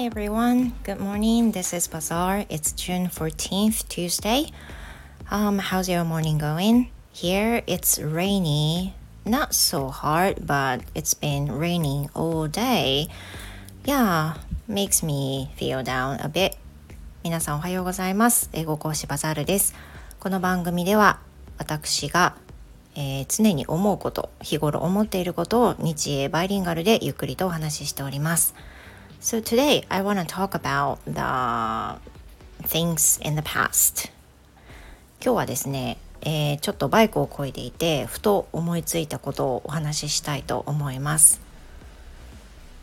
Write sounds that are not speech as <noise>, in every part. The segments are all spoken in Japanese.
Hi everyone, good morning. This is Bazaar. It's June 14th, Tuesday. Um, how's your morning going? Here it's rainy, not so hard, but it's been raining all day. Yeah, makes me feel down a bit. 皆さんおはようございます。英語講師バザールです。この番組では私が、えー、常に思うこと、日頃思っていることを日英バイリンガルでゆっくりとお話ししております。So today I want to talk about the things in the past. 今日はですね、えー、ちょっとバイクを漕いでいてふと思いついたことをお話ししたいと思います。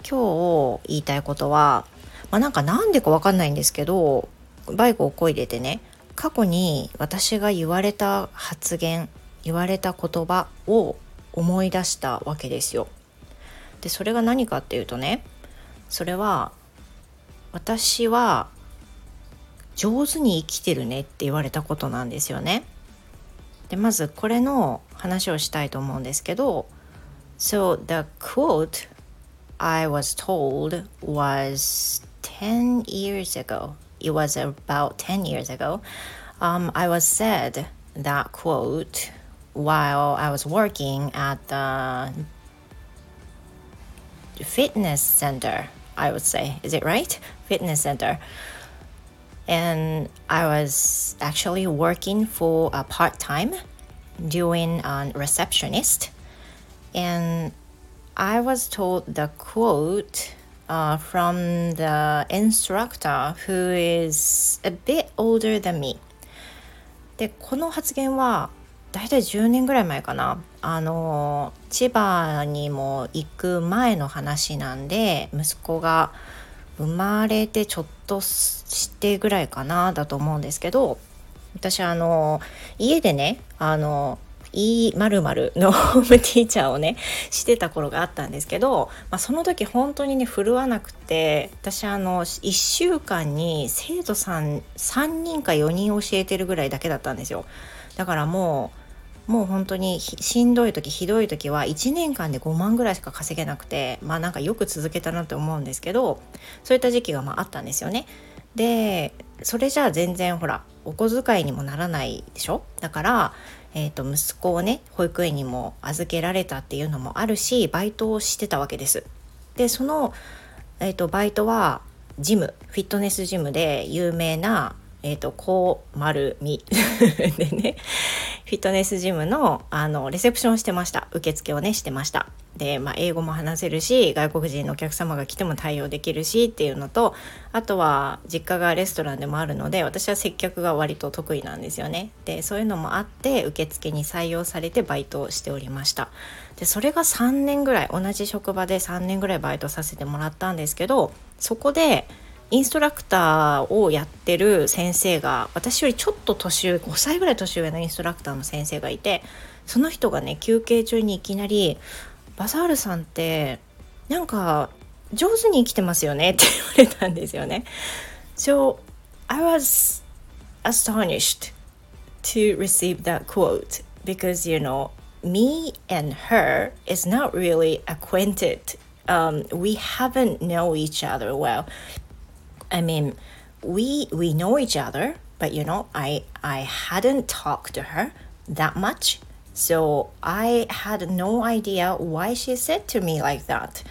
今日言いたいことは、まあ、なんかなんでかわかんないんですけどバイクを漕いでてね過去に私が言われた発言言われた言葉を思い出したわけですよ。でそれが何かっていうとねそれは私は上手に生きてるねって言われたことなんですよね。でまずこれの話をしたいと思うんですけど So the quote I was told was 10 years ago. It was about 10 years ago. Um, I was said that quote while I was working at the fitness center I would say. Is it right? Fitness center. And I was actually working for a part time doing a receptionist. And I was told the quote uh, from the instructor who is a bit older than me. でこの発言は 大体10年ぐらい前かな。あの千葉にも行く前の話なんで息子が生まれてちょっとしてぐらいかなだと思うんですけど私あの家でねあの E 〇〇のホームティーチャーをねしてた頃があったんですけど、まあ、その時本当にね振るわなくて私あの1週間に生徒さん3人か4人教えてるぐらいだけだったんですよ。だからもうもう本当にしんどい時ひどい時は1年間で5万ぐらいしか稼げなくてまあなんかよく続けたなって思うんですけどそういった時期がまああったんですよね。でそれじゃあ全然ほらお小遣いにもならないでしょ？だから、えー、と息子をね保育園にも預けられたっていうのもあるしバイトをしてたわけです。でその、えー、とバイトはジムフィットネスジムで有名なえっ、ー、と、こう、丸 <laughs> みでね、フィットネスジムの、あの、レセプションしてました。受付をね、してました。で、まあ、英語も話せるし、外国人のお客様が来ても対応できるしっていうのと、あとは、実家がレストランでもあるので、私は接客が割と得意なんですよね。で、そういうのもあって、受付に採用されてバイトをしておりました。で、それが3年ぐらい、同じ職場で3年ぐらいバイトさせてもらったんですけど、そこで、インストラクターをやってる先生が私よりちょっと年上5歳ぐらい年上のインストラクターの先生がいてその人がね休憩中にいきなり「バザールさんってなんか上手に生きてますよね」って言われたんですよね。So I was astonished to receive that quote because you know me and her is not really acquainted um, we haven't know each other well I mean, we we know each other, but you know, I I hadn't talked to her that much, so I had no idea why she said to me like that.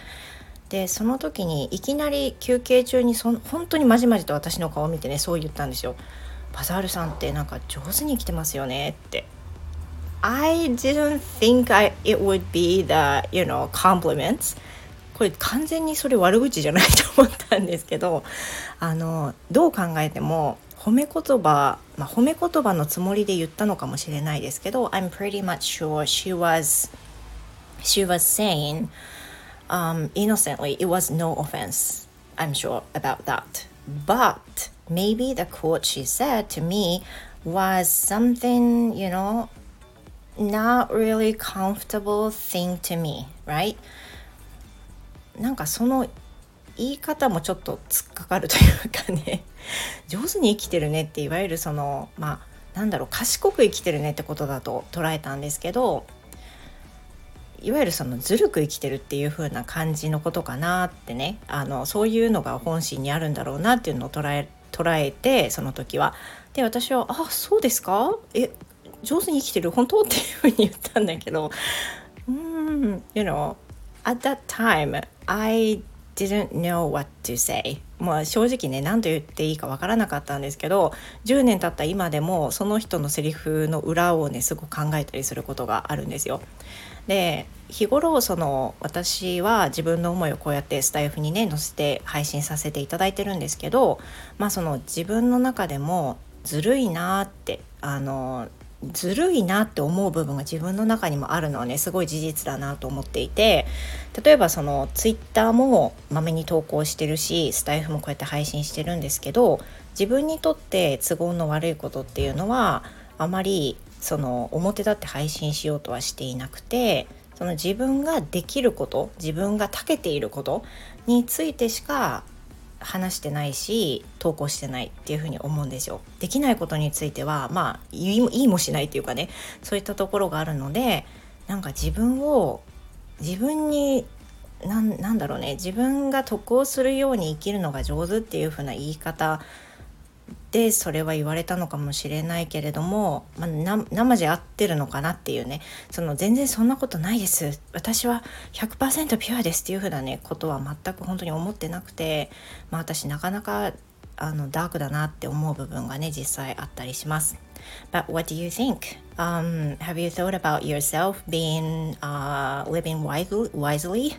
でその時にいきなり休憩中にそ本当にまじまじと私の顔を見てねそう言ったんですよ。バザールさんってなんか上手に生きてますよねって。I didn't think I, it would be the, you know, compliments. これ完全にそれ悪口じゃないと思ったんですけどあのどう考えても褒め言葉、まあ、褒め言葉のつもりで言ったのかもしれないですけど I'm pretty much sure she was she was saying um, innocently it was no offense I'm sure about that but maybe the quote she said to me was something you know not really comfortable thing to me right なんかその言い方もちょっと突っかかるというかね <laughs> 上手に生きてるねっていわゆるそのまあなんだろう賢く生きてるねってことだと捉えたんですけどいわゆるそのずるく生きてるっていう風な感じのことかなってねあのそういうのが本心にあるんだろうなっていうのを捉え捉えてその時は。で私は「あそうですか？え上手に生きてる本当?」っていうふうに言ったんだけどうん you know at that time I didn't know what to say まあ正直ね何と言っていいかわからなかったんですけど10年経った今でもその人のセリフの裏をねすごく考えたりすることがあるんですよ。で日頃その私は自分の思いをこうやってスタイフにね載せて配信させていただいてるんですけどまあその自分の中でもずるいなってあのずるいなって思う部分が自分の中にもあるのはねすごい事実だなと思っていて例えばそのツイッターもまめに投稿してるしスタイフもこうやって配信してるんですけど自分にとって都合の悪いことっていうのはあまりその表立って配信しようとはしていなくてその自分ができること自分が長けていることについてしか話してないし投稿してないっていうふに思うんですよ。できないことについてはまあ言いもしないっていうかねそういったところがあるのでなんか自分を自分になんだろうね自分が得をするように生きるのが上手っていう風な言い方でそれは言われたのかもしれないけれども、まあ、生地合ってるのかなっていうねその全然そんなことないです私は100%ピュアですっていう風なねことは全く本当に思ってなくて、まあ、私なかなかあのダークだなって思う部分がね実際あったりします。But what do you think? Um, have you thought about yourself being、uh, living wisely?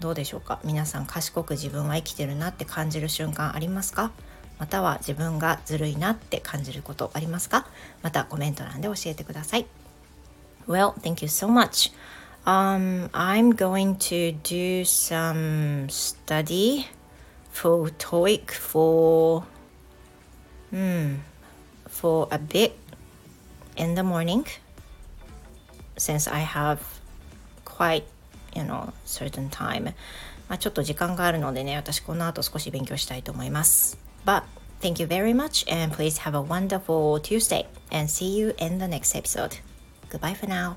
どうでしょうか？皆さん賢く自分は生きてるなって感じる瞬間ありますか？または自分がずるいなって感じることありますかまたコメント欄で教えてください。Well, thank you so much. Um, I'm going to do some study for TOEIC for, hmm, for a bit in the morning since I have quite, you know, certain time. まあ、ちょっと時間があるのでね、私この後少し勉強したいと思います。But thank you very much and please have a wonderful Tuesday and see you in the next episode. Goodbye for now.